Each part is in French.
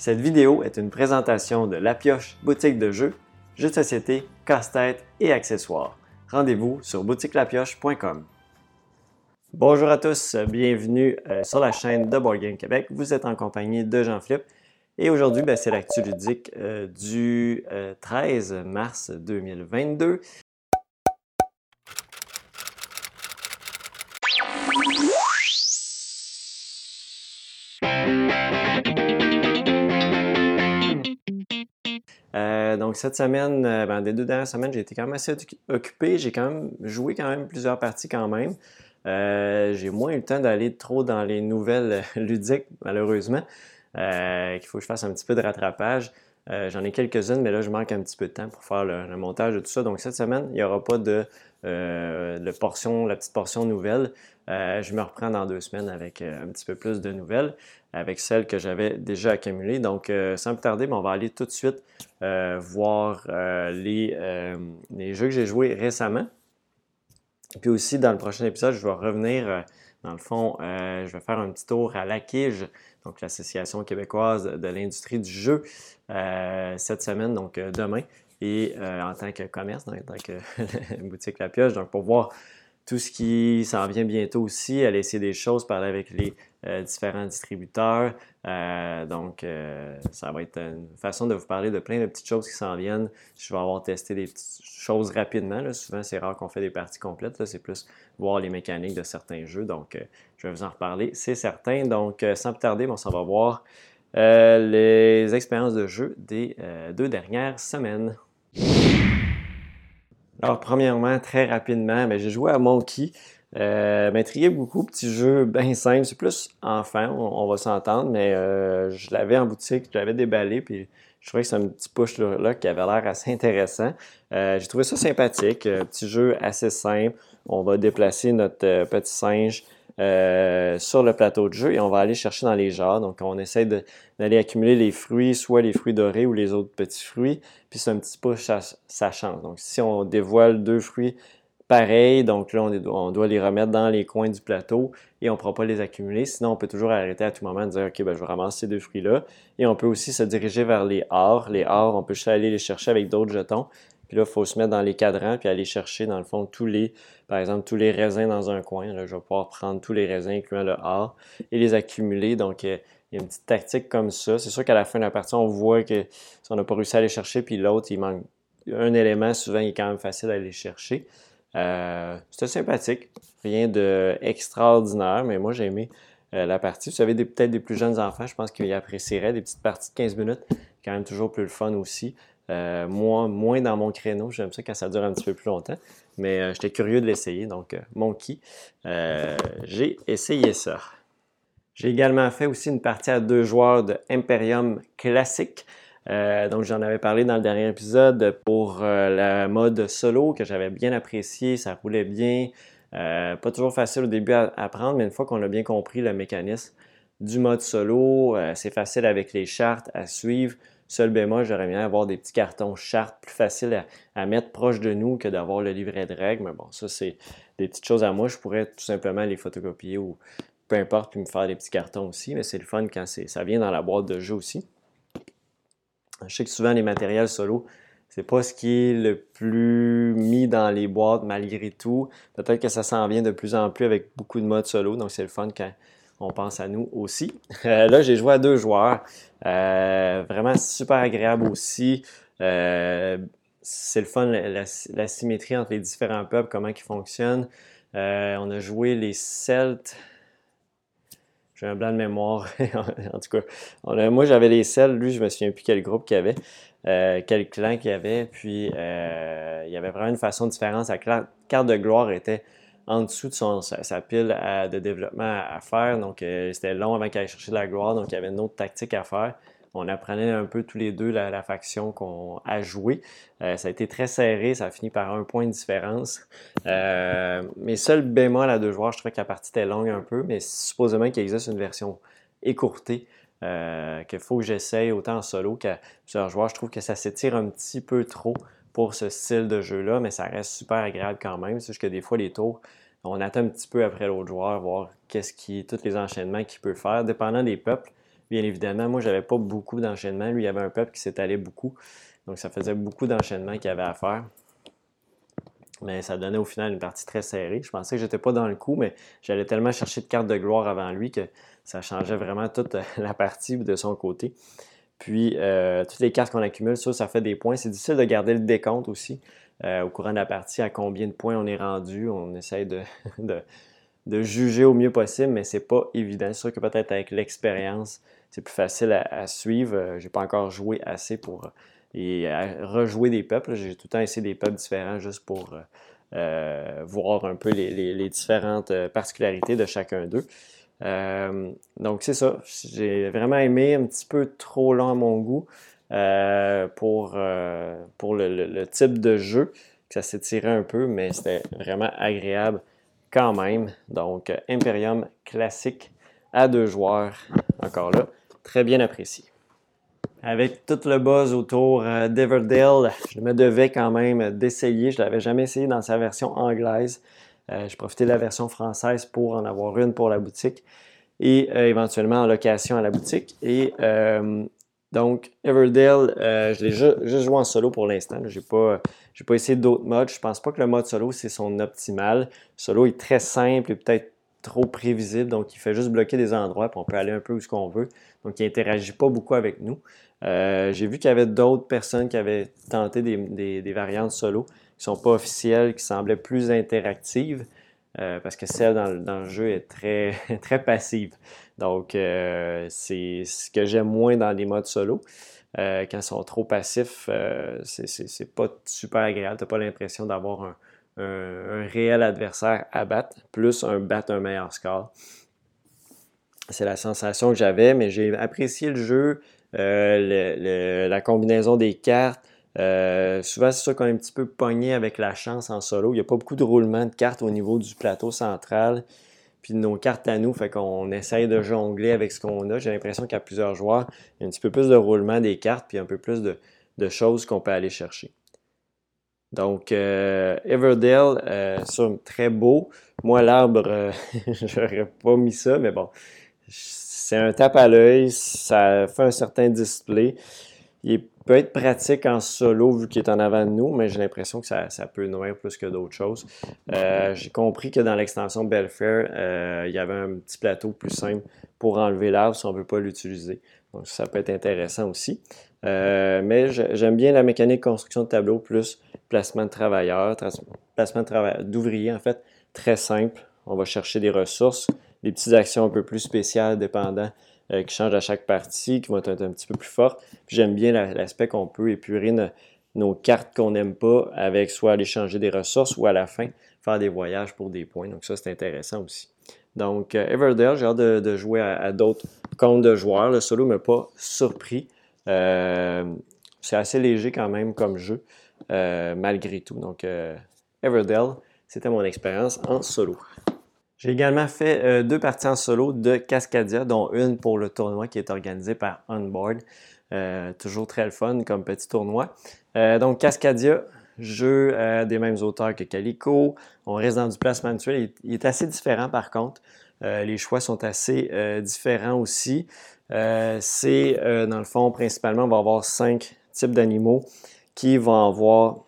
Cette vidéo est une présentation de La Pioche boutique de jeux, jeux de société, casse-tête et accessoires. Rendez-vous sur boutiquelapioche.com. Bonjour à tous, bienvenue euh, sur la chaîne de Board Game Québec. Vous êtes en compagnie de Jean-Philippe et aujourd'hui, ben, c'est l'actu ludique euh, du 13 euh, mars 2022. Donc cette semaine, ben, des deux dernières semaines, j'ai été quand même assez occupé. J'ai quand même joué quand même plusieurs parties quand même. Euh, j'ai moins eu le temps d'aller trop dans les nouvelles ludiques, malheureusement. Euh, il faut que je fasse un petit peu de rattrapage. Euh, j'en ai quelques-unes, mais là, je manque un petit peu de temps pour faire le, montage de tout ça. Donc, cette semaine, il n'y aura pas de, portion, la petite portion nouvelle. je me reprends dans deux semaines avec un petit peu plus de nouvelles, avec celles que j'avais déjà accumulées. Donc, sans plus tarder, on va aller tout de suite voir les, les, jeux que j'ai joués récemment. Puis aussi, dans le prochain épisode, je vais revenir, euh, dans le fond, euh, je vais faire un petit tour à l'AQUIJ, donc l'Association québécoise de l'industrie du jeu, euh, cette semaine, donc demain, et en tant que commerce, en tant que boutique La Pioche, donc pour voir tout ce qui s'en vient bientôt aussi, aller essayer des choses, parler avec les euh, différents distributeurs. Euh, donc, euh, ça va être une façon de vous parler de plein de petites choses qui s'en viennent. Je vais avoir testé des petites choses rapidement. Souvent, c'est rare qu'on fait des parties complètes. C'est plus voir les mécaniques de certains jeux. Donc, je vais vous en reparler, c'est certain. Donc, sans plus tarder, on s'en va voir les expériences de jeu des deux dernières semaines. Alors, premièrement, très rapidement, ben, j'ai joué à Monkey. Euh, m'intriguait beaucoup, petit jeu bien simple. C'est plus enfant, on, va s'entendre, mais euh, je l'avais en boutique, je l'avais déballé, puis je trouvais que c'est un petit push-là qui avait l'air assez intéressant. Euh, j'ai trouvé ça sympathique, petit jeu assez simple. On va déplacer notre petit singe euh, sur le plateau de jeu et on va aller chercher dans les jarres. Donc, on essaie d'aller accumuler les fruits, soit les fruits dorés ou les autres petits fruits. Puis, c'est un petit peu sa chance. Donc, si on dévoile deux fruits pareils, donc là, on, doit les remettre dans les coins du plateau et on ne pourra pas les accumuler. Sinon, on peut toujours arrêter à tout moment et dire OK, ben, je vais ramasser ces deux fruits-là. Et on peut aussi se diriger vers les ors. Les ors, on peut aller les chercher avec d'autres jetons. Puis là, il faut se mettre dans les cadrans puis aller chercher, dans le fond, tous les, par exemple, tous les raisins dans un coin. Là, je vais pouvoir prendre tous les raisins, incluant le A, et les accumuler. Donc, euh, il y a une petite tactique comme ça. C'est sûr qu'à la fin de la partie, on voit que si on n'a pas réussi à aller chercher, puis l'autre, il manque un élément, souvent, il est quand même facile à aller chercher. Euh, C'était sympathique. Rien d'extraordinaire, mais moi, j'ai aimé euh, la partie. Vous savez, peut-être des plus jeunes enfants, je pense qu'ils apprécieraient des petites parties de 15 minutes. Quand même toujours plus le fun aussi. Euh, moi, moins dans mon créneau. J'aime ça quand ça dure un petit peu plus longtemps. Mais euh, j'étais curieux de l'essayer. Donc, euh, Monkey, j'ai essayé ça. J'ai également fait aussi une partie à deux joueurs de Imperium classique. donc, j'en avais parlé dans le dernier épisode pour la mode solo que j'avais bien apprécié. Ça roulait bien. pas toujours facile au début à apprendre, mais une fois qu'on a bien compris le mécanisme du mode solo, c'est facile avec les chartes à suivre. Seul bémol, j'aurais bien avoir des petits cartons chartes plus faciles à, mettre proche de nous que d'avoir le livret de règles. Mais bon, ça, c'est des petites choses à moi. Je pourrais tout simplement les photocopier ou peu importe, puis me faire des petits cartons aussi. Mais c'est le fun quand ça vient dans la boîte de jeu aussi. Je sais que souvent, les matériels solo, c'est pas ce qui est le plus mis dans les boîtes malgré tout. Peut-être que ça s'en vient de plus en plus avec beaucoup de modes solo, donc c'est le fun quand on pense à nous aussi. Euh, là, j'ai joué à deux joueurs. Euh, vraiment super agréable aussi. Euh, c'est le fun, la, symétrie entre les différents peuples, comment ils fonctionnent. on a joué les Celtes. J'ai un blanc de mémoire. en tout cas, moi j'avais les Celtes. Lui, je me souviens plus quel groupe qu'il y avait, quel clan qu'il y avait. Puis il y avait vraiment une façon différente. Sa carte de gloire était en dessous de sa, pile de développement à, faire. Donc, euh, c'était long avant qu'il aille chercher la gloire. Donc, il y avait une autre tactique à faire. On apprenait un peu tous les deux la, faction qu'on a joué. Euh, ça a été très serré, ça a fini par un point de différence. Euh, mais seul bémol à deux joueurs, je trouvais que la partie était longue un peu, mais supposément qu'il existe une version écourtée qu'il faut que j'essaye autant en solo qu'à plusieurs joueurs. Je trouve que ça s'étire un petit peu trop pour ce style de jeu-là, mais ça reste super agréable quand même. C'est que des fois, les tours, on attend un petit peu après l'autre joueur, voir qu'est-ce qui, tous les enchaînements qu'il peut faire, dépendant des peuples. bien évidemment. Moi, j'avais pas beaucoup d'enchaînement. Lui, il y avait un peuple qui s'étalait beaucoup. Donc, ça faisait beaucoup d'enchaînements qu'il avait à faire. Mais ça donnait au final une partie très serrée. Je pensais que j'étais pas dans le coup, mais j'allais tellement chercher de cartes de gloire avant lui que ça changeait vraiment toute la partie de son côté. Puis, euh, toutes les cartes qu'on accumule, ça, ça fait des points. C'est difficile de garder le décompte aussi euh, au courant de la partie, à combien de points on est rendu. On essaye de, de, juger au mieux possible, mais c'est pas évident. C'est sûr que peut-être avec l'expérience, c'est plus facile à, suivre. Euh, j'ai pas encore joué assez pour et rejouer des peuples. J'ai tout le temps essayé des peuples différents juste pour voir un peu les différentes particularités de chacun d'eux. Euh, donc, c'est ça. J'ai vraiment aimé un petit peu trop long à mon goût euh, pour, euh, pour le, type de jeu, que ça s'étirait un peu, mais c'était vraiment agréable quand même. Donc, Imperium classique à deux joueurs, encore là, très bien apprécié. Avec tout le buzz autour d'Everdale, je me devais quand même d'essayer. Je ne l'avais jamais essayé dans sa version anglaise. Euh, je profitais de la version française pour en avoir une pour la boutique et euh, éventuellement en location à la boutique. Et euh, donc, Everdale, je l'ai juste, joué en solo pour l'instant. Je n'ai pas, pas essayé d'autres modes. Je pense pas que le mode solo, c'est son optimal. Solo est très simple et peut-être trop prévisible. Donc, il fait juste bloquer des endroits, puis on peut aller un peu où ce qu'on veut. Donc, il n'interagit pas beaucoup avec nous. J'ai vu qu'il y avait d'autres personnes qui avaient tenté des, des variantes solo qui sont pas officielles, qui semblaient plus interactives. Euh, parce que celle dans, le jeu est très, très passive. Donc, euh, c'est ce que j'aime moins dans les modes solo. Euh, quand ils sont trop passifs, c'est pas super agréable. Tu n'as pas l'impression d'avoir un, réel adversaire à battre, plus un battre un meilleur score. C'est la sensation que j'avais, mais j'ai apprécié le jeu, la combinaison des cartes, euh, souvent, c'est sûr qu'on est un petit peu pogné avec la chance en solo. Il n'y a pas beaucoup de roulement de cartes au niveau du plateau central. Puis nos cartes à nous, fait qu'on essaye de jongler avec ce qu'on a. J'ai l'impression qu'à plusieurs joueurs, il y a un petit peu plus de roulement des cartes, puis un peu plus de, choses qu'on peut aller chercher. Donc, euh, Everdale, euh, très beau. Moi, l'arbre, euh, j'aurais pas mis ça, mais bon, c'est un tape à l'œil, ça fait un certain display. Il est peut être pratique en solo vu qu'il est en avant de nous, mais j'ai l'impression que ça, peut nuire plus que d'autres choses. Euh, j'ai compris que dans l'extension Belfair, euh, il y avait un petit plateau plus simple pour enlever l'arbre si on ne veut pas l'utiliser. Donc ça peut être intéressant aussi. Euh, mais j'aime bien la mécanique construction de tableau plus placement de travailleurs, placement d'ouvriers en fait, très simple. On va chercher des ressources, des petites actions un peu plus spéciales dépendant euh, qui changent à chaque partie, qui vont être un, petit peu plus fortes. J'aime bien l'aspect qu'on peut épurer nos cartes qu'on n'aime pas avec soit aller changer des ressources ou à la fin faire des voyages pour des points. Donc ça, c'est intéressant aussi. Donc euh, Everdale, j'ai hâte de, jouer à, d'autres comptes de joueurs. Le solo ne m'a pas surpris. Euh, c'est assez léger quand même comme jeu, malgré tout. Donc Everdale, c'était mon expérience en solo. J'ai également fait euh, deux parties en solo de Cascadia, dont une pour le tournoi qui est organisé par Onboard. Euh, toujours très le fun comme petit tournoi. Euh, donc Cascadia, jeu des mêmes auteurs que Calico. On reste dans du placement de Il, est assez différent par contre. les choix sont assez différents aussi. C'est dans le fond, principalement, on va avoir cinq types d'animaux qui vont avoir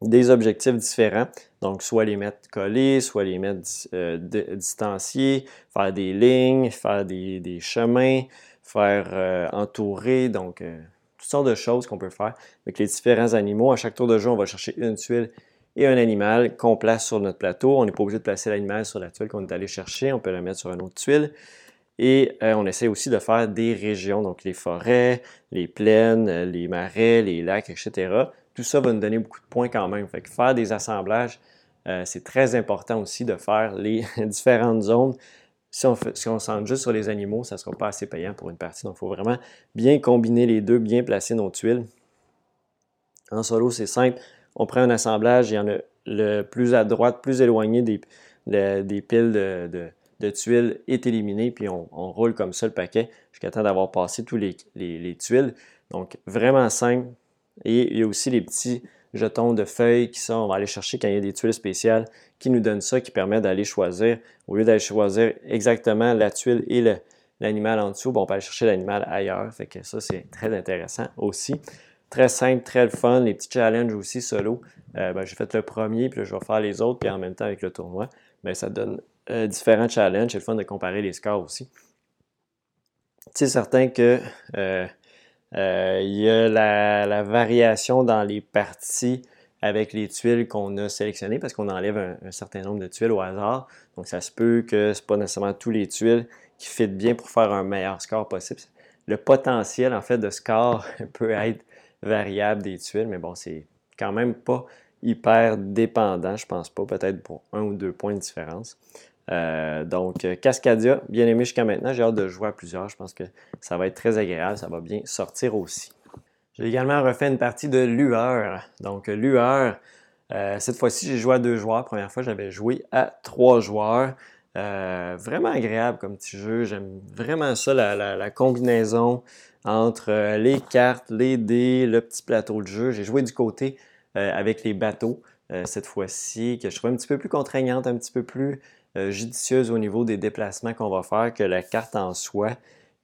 des objectifs différents. Donc, soit les mettre collés, soit les mettre euh, distanciés, faire des lignes, faire des, chemins, faire euh, entourer, donc euh, toutes sortes de choses qu'on peut faire avec les différents animaux. À chaque tour de jeu, on va chercher une tuile et un animal qu'on place sur notre plateau. On n'est pas obligé de placer l'animal sur la tuile qu'on est allé chercher, on peut le mettre sur une autre tuile. Et on essaie aussi de faire des régions, donc les forêts, les plaines, les marais, les lacs, etc tout ça va nous donner beaucoup de points quand même. Fait que faire des assemblages, euh, c'est très important aussi de faire les différentes zones. Si on, fait, si on centre juste sur les animaux, ça ne sera pas assez payant pour une partie. Donc, il faut vraiment bien combiner les deux, bien placer nos tuiles. En solo, c'est simple. On prend un assemblage, il y en a le plus à droite, plus éloigné des, piles de, tuiles est éliminé, puis on, roule comme ça le paquet jusqu'à temps d'avoir passé tous les tuiles. Donc, vraiment simple, et il y a aussi les petits jetons de feuilles qui sont, on va aller chercher quand il y a des tuiles spéciales qui nous donnent ça, qui permet d'aller choisir, au lieu d'aller choisir exactement la tuile et l'animal en dessous, bon, on peut aller chercher l'animal ailleurs. Fait que ça, c'est très intéressant aussi. Très simple, très fun. Les petits challenges aussi solo. Euh, ben, j'ai fait le premier, puis je vais faire les autres, puis en même temps avec le tournoi. Mais ça donne euh, différents challenges. C'est le fun de comparer les scores aussi. C'est certain que euh, il y a la, variation dans les parties avec les tuiles qu'on a sélectionnées parce qu'on enlève un, certain nombre de tuiles au hasard. Donc, ça se peut que ce n'est pas nécessairement tous les tuiles qui fitent bien pour faire un meilleur score possible. Le potentiel, en fait, de score peut être variable des tuiles, mais bon, c'est quand même pas hyper dépendant, je pense pas, peut-être pour un ou deux points de différence. Euh, donc, Cascadia, bien aimé jusqu'à maintenant. J'ai hâte de jouer à plusieurs. Je pense que ça va être très agréable. Ça va bien sortir aussi. J'ai également refait une partie de Lueur. Donc, Lueur, euh, cette fois-ci, j'ai joué à deux joueurs. première fois, j'avais joué à trois joueurs. Euh, vraiment agréable comme petit jeu. J'aime vraiment ça, la combinaison entre euh, les cartes, les dés, le petit plateau de jeu. J'ai joué du côté euh, avec les bateaux euh, cette fois-ci, que je trouve un petit peu plus contraignante, un petit peu plus judicieuse au niveau des déplacements qu'on va faire que la carte en soi,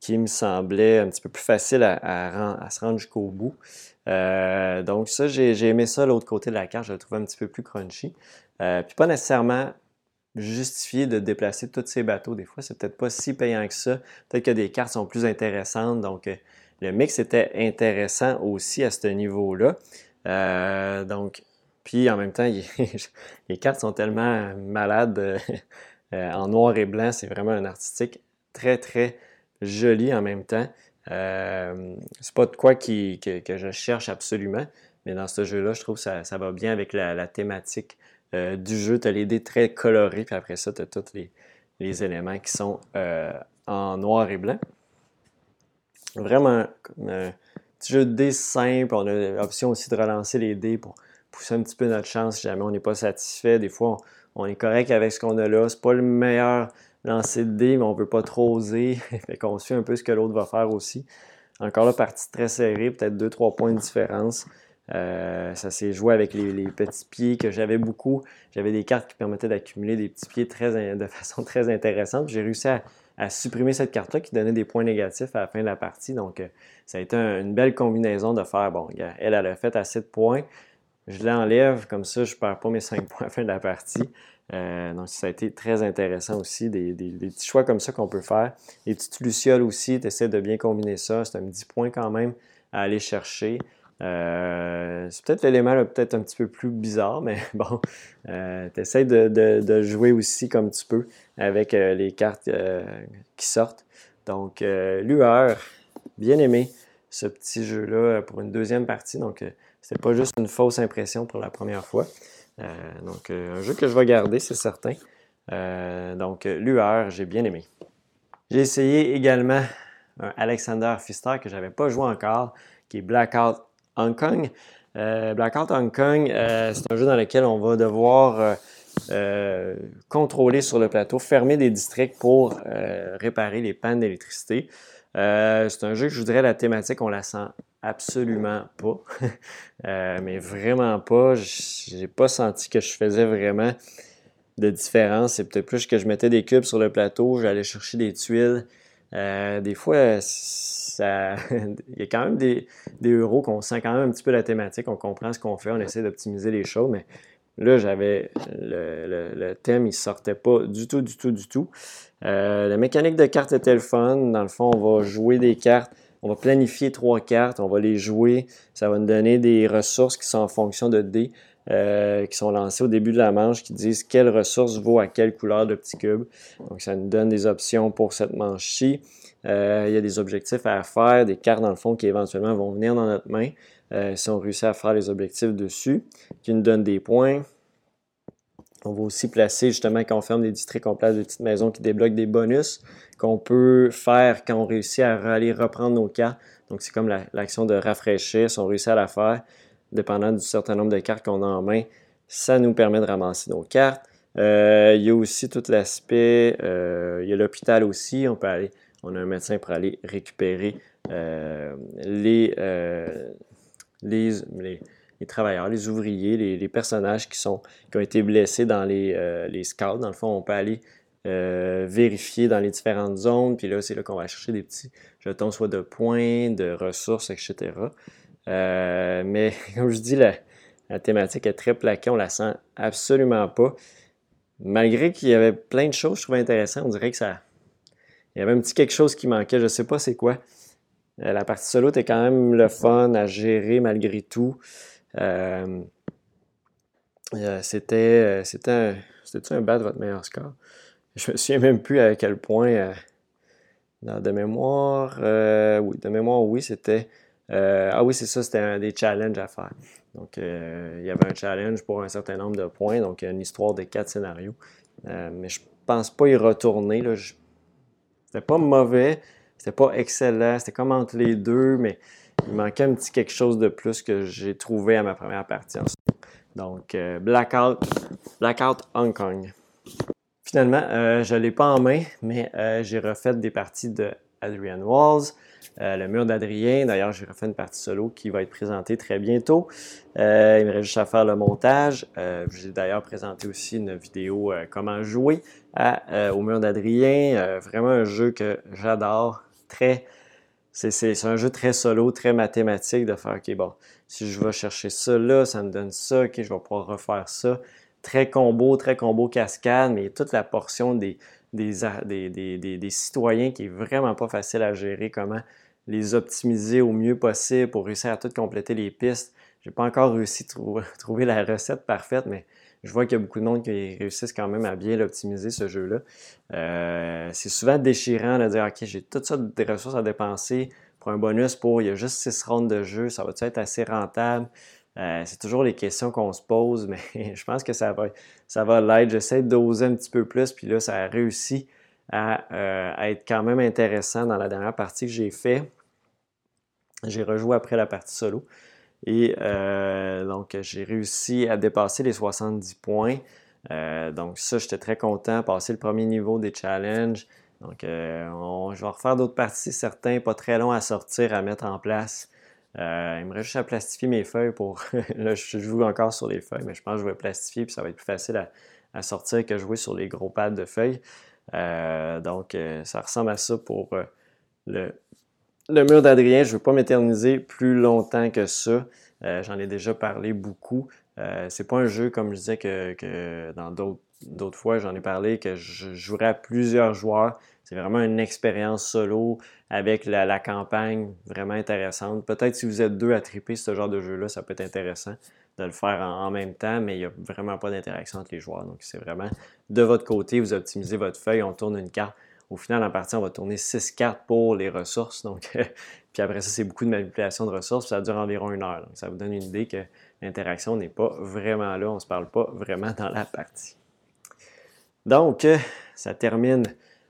qui me semblait un petit peu plus facile à, se rendre jusqu'au bout. donc ça, j'ai aimé ça, l'autre côté de la carte, je le trouvais un petit peu plus crunchy. puis pas nécessairement justifié de déplacer tous ces bateaux. Des fois, c'est peut-être pas si payant que ça. Peut-être que des cartes sont plus intéressantes. Donc, euh, le mix était intéressant aussi à ce niveau-là. Euh, donc, puis en même temps, les cartes sont tellement malades euh, en noir et blanc. C'est vraiment un artistique très, très joli en même temps. c'est pas de quoi que, je cherche absolument, mais dans ce jeu-là, je trouve que ça, va bien avec la thématique euh, du jeu. Tu as les dés très colorés, puis après ça, tu as tous les, éléments qui sont euh, en noir et blanc. Vraiment, un euh, petit jeu de dés simple. On a l'option aussi de relancer les dés pour pousser un petit peu notre chance si jamais on n'est pas satisfait. Des fois, on, est correct avec ce qu'on a là. C'est pas le meilleur lancer de dés, mais on veut pas trop oser. fait qu'on suit un peu ce que l'autre va faire aussi. Encore là, partie très serrée, peut-être 2-3 points de différence. Euh, ça s'est joué avec les, petits pieds que j'avais beaucoup. J'avais des cartes qui permettaient d'accumuler des petits pieds très, de façon très intéressante. J'ai réussi à, supprimer cette carte-là qui donnait des points négatifs à la fin de la partie. Donc, euh, ça a été une belle combinaison de faire, bon, elle, elle a fait assez de points. Je l'enlève, comme ça, je ne perds pas mes 5 points à la fin de la partie. Euh, donc, ça a été très intéressant aussi, des, petits choix comme ça qu'on peut faire. Les petites lucioles aussi, tu essaies de bien combiner ça. C'est un petit point quand même à aller chercher. Euh, c'est peut-être l'élément peut-être un petit peu plus bizarre, mais bon, euh, tu essaies de, jouer aussi comme tu peux avec les cartes qui sortent. Donc, Lueur, bien aimé ce petit jeu-là pour une deuxième partie. Donc, c'est pas juste une fausse impression pour la première fois. donc, un jeu que je vais garder, c'est certain. donc, Lueur, j'ai bien aimé. J'ai essayé également un Alexander Pfister que j'avais pas joué encore, qui est Blackout Hong Kong. Euh, Blackout Hong Kong, euh, c'est un jeu dans lequel on va devoir euh, contrôler sur le plateau, fermer des districts pour réparer les pannes d'électricité. C'est un jeu que je voudrais la thématique, on la sent absolument pas. mais vraiment pas. J'ai pas senti que je faisais vraiment de différence. C'est peut-être plus que je mettais des cubes sur le plateau, j'allais chercher des tuiles. des fois, il y a quand même des, des euros qu'on sent quand même un petit peu la thématique, on comprend ce qu'on fait, on essaie d'optimiser les choses, mais là, j'avais le, thème, il sortait pas du tout, du tout, du tout. Euh, la mécanique de cartes était le fun. Dans le fond, on va jouer des cartes. On va planifier trois cartes, on va les jouer. Ça va nous donner des ressources qui sont en fonction de dés. Euh, qui sont lancées au début de la manche qui disent quelle ressource vaut à quelle couleur de petit cube. Donc, ça nous donne des options pour cette manche-ci. Euh, il y a des objectifs à faire, des cartes dans le fond qui éventuellement vont venir dans notre main euh, si on réussit à faire les objectifs dessus, qui nous donnent des points. On va aussi placer, justement, quand on ferme des districts, on place des petites maisons qui débloquent des bonus qu'on peut faire quand on réussit à aller reprendre nos cartes. Donc, c'est comme l'action de rafraîchir. Si on réussit à la faire, dépendant du certain nombre de cartes qu'on a en main, ça nous permet de ramasser nos cartes. Euh, il y a aussi tout l'aspect, il y a l'hôpital aussi, on peut aller on a un médecin pour aller récupérer euh, euh, les, les, travailleurs, les ouvriers, les, personnages qui, sont, qui ont été blessés dans les, euh, les scouts. Dans le fond, on peut aller vérifier dans les différentes zones. Puis là, c'est là qu'on va chercher des petits jetons, soit de points, de ressources, etc. mais comme je dis, la, la thématique est très plaquée, on la sent absolument pas. Malgré qu'il y avait plein de choses, je trouvais intéressant, on dirait que ça. Il y avait un petit quelque chose qui manquait, je ne sais pas c'est quoi. Euh, la partie solo était quand même le fun à gérer malgré tout. Euh, euh, c'était c'était un, un bas de votre meilleur score? Je me souviens même plus à quel point de mémoire. oui, de mémoire, oui, c'était. ah oui, c'est ça, c'était des challenges à faire. Donc, il y avait un challenge pour un certain nombre de points, donc une histoire de quatre scénarios. mais je pense pas y retourner. Là. C'était pas mauvais, c'était pas excellent, c'était comme entre les deux, mais il manquait un petit quelque chose de plus que j'ai trouvé à ma première partie. Donc, euh, Blackout, Blackout Hong Kong. Finalement, euh, je ne l'ai pas en main, mais euh, j'ai refait des parties de Adrian Walls, le mur d'Adrien. D'ailleurs, j'ai refait une partie solo qui va être présentée très bientôt. il me reste juste à faire le montage. j'ai d'ailleurs présenté aussi une vidéo comment jouer au mur d'Adrien. vraiment un jeu que j'adore très. C'est un jeu très solo, très mathématique de faire, OK, bon, si je vais chercher ça là, ça me donne ça, OK, je vais pouvoir refaire ça. Très combo, très combo cascade, mais toute la portion des, citoyens qui est vraiment pas facile à gérer, comment les optimiser au mieux possible pour réussir à tout compléter les pistes. J'ai pas encore réussi à trouver la recette parfaite, mais je vois qu'il y a beaucoup de monde qui réussissent quand même à bien l'optimiser, ce jeu-là. Euh, c'est souvent déchirant de dire OK, j'ai toutes sortes de ressources à dépenser pour un bonus pour il y a juste six rondes de jeu, ça va être assez rentable? Euh, c'est toujours les questions qu'on se pose, mais je pense que ça va, ça va l'être. J'essaie de doser un petit peu plus, puis là, ça a réussi à, euh, à être quand même intéressant dans la dernière partie que j'ai fait. J'ai rejoué après la partie solo. Et euh, donc, j'ai réussi à dépasser les 70 points. Euh, donc, ça, j'étais très content. Passer le premier niveau des challenges. Donc, euh, je vais refaire d'autres parties, certains, pas très longs à sortir, à mettre en place. il me reste juste à plastifier mes feuilles pour. là, je joue encore sur les feuilles, mais je pense que je vais plastifier, puis ça va être plus facile à, sortir que jouer sur les gros pads de feuilles. donc, ça ressemble à ça pour le, le mur d'Adrien, je ne veux pas m'éterniser plus longtemps que ça. Euh, j'en ai déjà parlé beaucoup. Euh, c'est pas un jeu, comme je disais, que, dans d'autres fois, j'en ai parlé, que je jouerais à plusieurs joueurs. C'est vraiment une expérience solo avec la, campagne vraiment intéressante. Peut-être si vous êtes deux à triper ce genre de jeu-là, ça peut être intéressant de le faire en, même temps, mais il n'y a vraiment pas d'interaction entre les joueurs. Donc, c'est vraiment de votre côté, vous optimisez votre feuille, on tourne une carte au final, en partie, on va tourner 6 cartes pour les ressources. Donc, puis après ça, c'est beaucoup de manipulation de ressources. Ça dure environ une heure. Donc, ça vous donne une idée que l'interaction n'est pas vraiment là. On ne se parle pas vraiment dans la partie. Donc, ça termine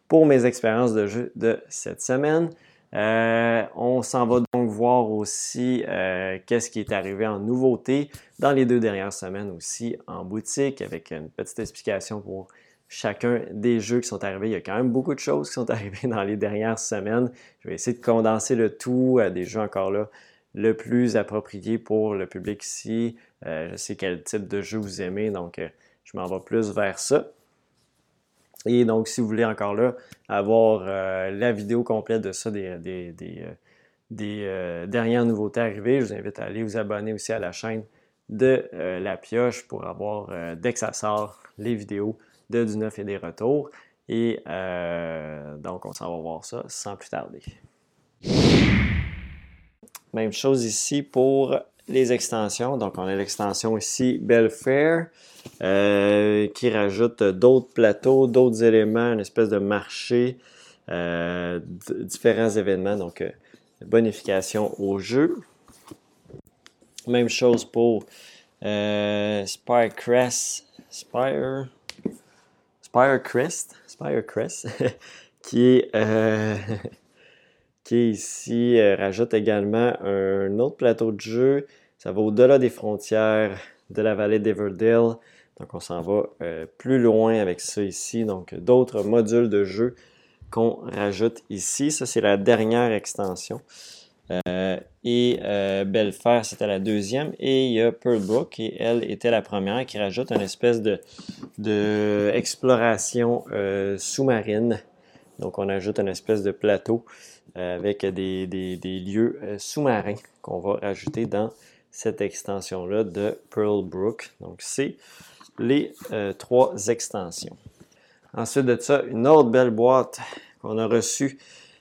pour mes expériences de jeu de cette semaine. Euh, on s'en va donc voir aussi euh, qu'est-ce qui est arrivé en nouveauté dans les deux dernières semaines aussi en boutique avec une petite explication pour chacun des jeux qui sont arrivés. Il y a quand même beaucoup de choses qui sont arrivées dans les dernières semaines. Je vais essayer de condenser le tout à des jeux encore là le plus approprié pour le public ici. Euh, je sais quel type de jeu vous aimez, donc euh, je m'en vais plus vers ça. Et donc, si vous voulez encore là avoir euh, la vidéo complète de ça, des, des dernières nouveautés arrivées, je vous invite à aller vous abonner aussi à la chaîne de La Pioche pour avoir, dès que ça sort, les vidéos de du neuf et des retours. Et euh, donc, on s'en va voir ça sans plus tarder. Même chose ici pour les extensions. Donc, on a l'extension ici Belfair euh, qui rajoute d'autres plateaux, d'autres éléments, une espèce de marché, euh, différents événements. Donc, bonification au jeu. Même chose pour Spirecrest. Spire. Spirecrest, qui euh, ici euh, rajoute également un autre plateau de jeu. Ça va au-delà des frontières de la vallée d'Everdale. Donc on s'en va euh, plus loin avec ça ici. Donc d'autres modules de jeu qu'on rajoute ici. Ça, c'est la dernière extension. Et Belfer, c'était la deuxième. Et il y a Pearl Brook, et elle était la première, qui rajoute une espèce de, exploration sous-marine. Donc, on ajoute une espèce de plateau avec des, des, lieux sous-marins qu'on va rajouter dans cette extension-là de Pearl Brook. Donc, c'est les euh, trois extensions. Ensuite de ça, une autre belle boîte qu'on a reçue,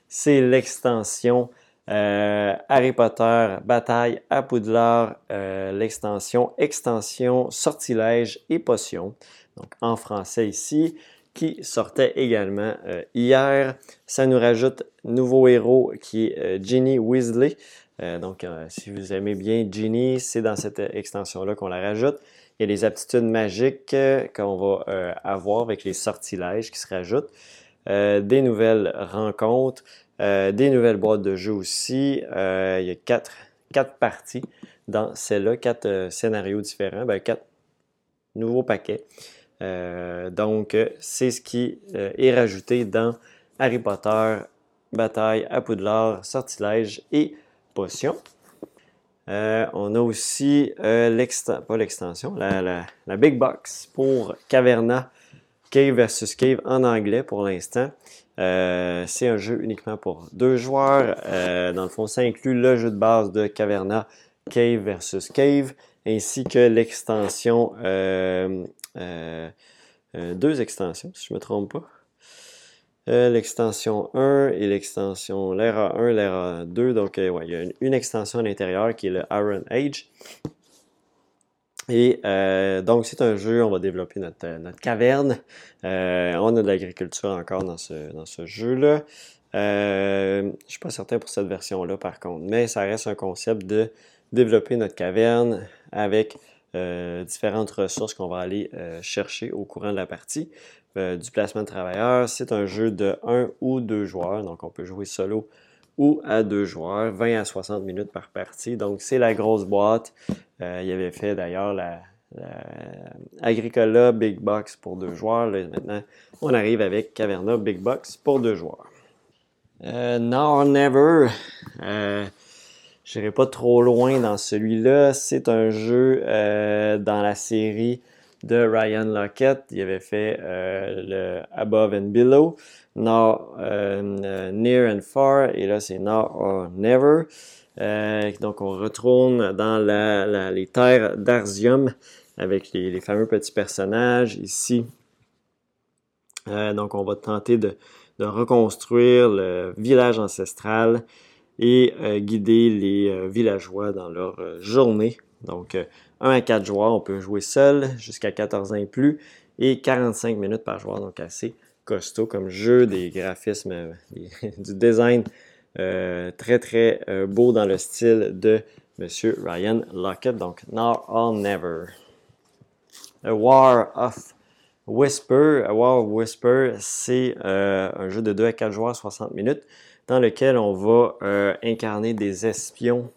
c'est l'extension euh, Harry Potter Bataille à Poudlard, euh, l'extension Extension Sortilège et Potion, donc en français ici, qui sortait également hier. Ça nous rajoute nouveau héros qui est Ginny Weasley. donc, si vous aimez bien Ginny, c'est dans cette extension-là qu'on la rajoute. Il y a les aptitudes magiques euh, qu'on va euh, avoir avec les sortilèges qui se rajoutent. Euh, des nouvelles rencontres, des nouvelles boîtes de jeu aussi. il y a quatre, parties dans celle-là, quatre scénarios différents, ben, quatre nouveaux paquets. donc, c'est ce qui est rajouté dans Harry Potter, Bataille à Poudlard, Sortilège et Potion. Euh, on a aussi euh, pas l'extension, la, Big Box pour Caverna, Cave versus Cave en anglais pour l'instant. Euh, c'est un jeu uniquement pour deux joueurs. dans le fond, ça inclut le jeu de base de Caverna, Cave versus Cave, ainsi que l'extension, deux extensions, si je ne me trompe pas. Euh, l'extension 1 et l'extension l'ERA 1, l'ERA 2. Donc, euh, il y a une, extension à l'intérieur qui est le Iron Age. Et euh, donc, c'est un jeu, on va développer notre, caverne. on a de l'agriculture encore dans ce, dans ce jeu-là. je ne suis pas certain pour cette version-là, par contre, mais ça reste un concept de développer notre caverne avec différentes ressources qu'on va aller chercher au courant de la partie. Euh, du placement de travailleurs. C'est un jeu de 1 ou 2 joueurs, donc on peut jouer solo ou à deux joueurs, 20 à 60 minutes par partie. Donc c'est la grosse boîte. Euh, il avait fait d'ailleurs la, Agricola Big Box pour deux joueurs. maintenant, on arrive avec Caverna Big Box pour deux joueurs. Euh, Now or Never. Euh, je n'irai pas trop loin dans celui-là. C'est un jeu dans la série de Ryan Lockett. Il avait fait euh, le Above and Below, Now, euh, Near and Far, et là c'est Now or Never. Euh, donc on retourne dans les terres d'Arzium avec les, fameux petits personnages ici. donc on va tenter de, de, reconstruire le village ancestral et guider les villageois dans leur journée. Donc 1 à 4 joueurs, on peut jouer seul jusqu'à 14 ans et plus, et 45 minutes par joueur, donc assez costaud comme jeu, des graphismes, euh, du design euh, très très euh, beau dans le style de M. Ryan Lockett, donc Now or Never. A War of Whisper. A War of Whisper, c'est un jeu de 2 à 4 joueurs, 60 minutes, dans lequel on va incarner des espions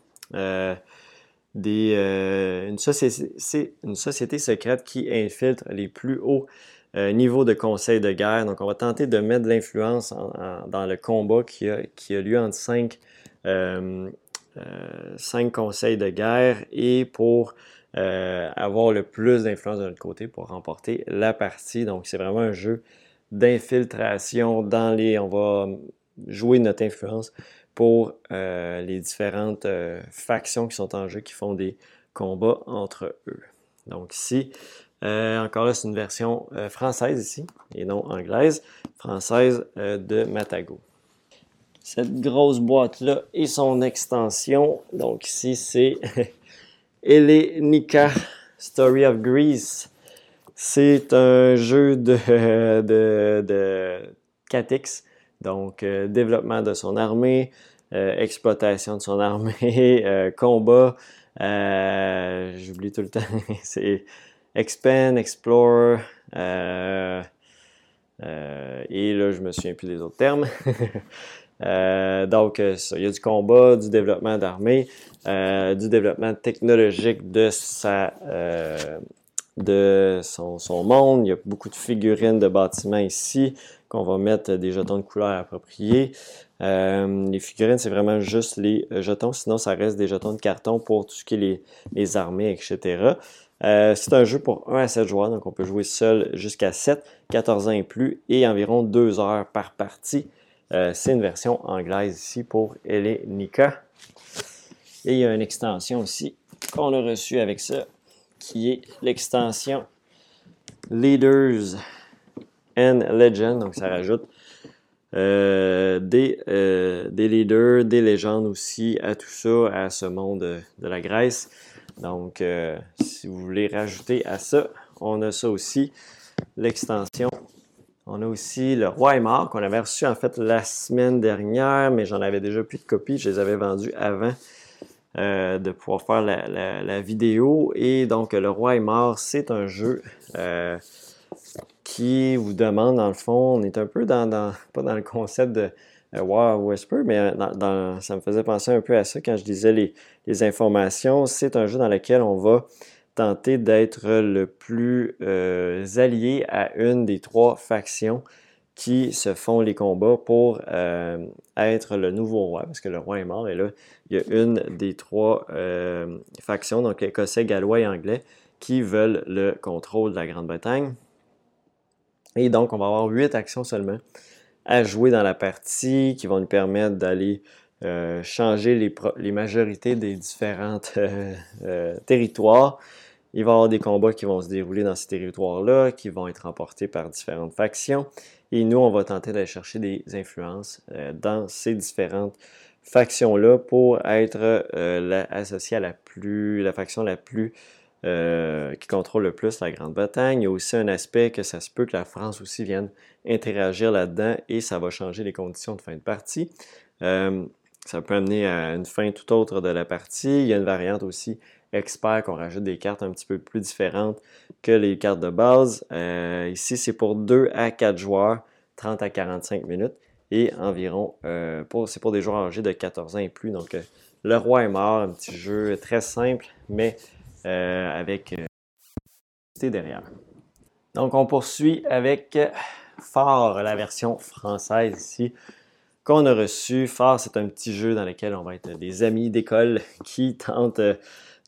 euh, une, société, une, société, secrète qui infiltre les plus hauts euh, niveaux de conseils de guerre. Donc, on va tenter de mettre de l'influence dans le combat qui a, qui a lieu entre cinq, euh, cinq conseils de guerre et pour avoir le plus d'influence de notre côté pour remporter la partie. Donc, c'est vraiment un jeu d'infiltration dans les... On va jouer notre influence pour euh, les différentes euh, factions qui sont en jeu, qui font des combats entre eux. Donc ici, euh, encore là, c'est une version française ici, et non anglaise, française de Matago. Cette grosse boîte-là et son extension, donc ici c'est Elenica Story of Greece. C'est un jeu de, de, de Catix, donc développement de son armée, euh, exploitation de son armée, euh, combat, euh, j'oublie tout le temps, c'est expand, explore, et là je me souviens plus des autres termes. donc, il y a du combat, du développement d'armée, du développement technologique de sa de son, monde. Il y a beaucoup de figurines de bâtiments ici qu'on va mettre des jetons de couleur appropriés. Euh, les figurines, c'est vraiment juste les jetons, sinon ça reste des jetons de carton pour tout ce qui est les, armées, etc. Euh, c'est un jeu pour 1 à 7 joueurs, donc on peut jouer seul jusqu'à 7, 14 ans et plus, et environ 2 heures par partie. Euh, c'est une version anglaise ici pour Elenica. Et il y a une extension aussi qu'on a reçue avec ça, qui est l'extension Leaders and Legends. Donc ça rajoute euh, des, des leaders, des légendes aussi à tout ça, à ce monde de la Grèce. Donc, euh, si vous voulez rajouter à ça, on a ça aussi, l'extension. On a aussi le Roi est mort qu'on avait reçu en fait la semaine dernière, mais j'en avais déjà plus de copies. Je les avais vendus avant euh, de pouvoir faire la, vidéo. Et donc, le Roi est mort, c'est un jeu euh, qui vous demande, dans le fond, on est un peu dans, pas dans le concept de euh, Wow Whisper, mais euh, ça me faisait penser un peu à ça quand je disais les, informations. C'est un jeu dans lequel on va tenter d'être le plus euh, allié à une des trois factions qui se font les combats pour être le nouveau roi, parce que le roi est mort, et là, il y a une des trois factions, donc écossais, gallois et anglais, qui veulent le contrôle de la Grande-Bretagne. Et donc, on va avoir huit actions seulement à jouer dans la partie qui vont nous permettre d'aller euh, changer les, majorités des différents euh, euh, territoires. Il va y avoir des combats qui vont se dérouler dans ces territoires-là, qui vont être remportés par différentes factions. Et nous, on va tenter d'aller chercher des influences dans ces différentes factions-là pour être associé à la plus, la faction la plus euh, qui contrôle le plus la Grande-Bretagne. Il y a aussi un aspect que ça se peut que la France aussi vienne interagir là-dedans et ça va changer les conditions de fin de partie. Euh, ça peut amener à une fin tout autre de la partie. Il y a une variante aussi expert qu'on rajoute des cartes un petit peu plus différentes que les cartes de base. Euh, ici, c'est pour 2 à 4 joueurs, 30 à 45 minutes et environ, c'est pour des joueurs âgés de 14 ans et plus. Donc, le roi est mort, un petit jeu très simple, mais avec euh, derrière. Donc, on poursuit avec Phare, la version française ici, qu'on a reçu. Phare, c'est un petit jeu dans lequel on va être des amis d'école qui tentent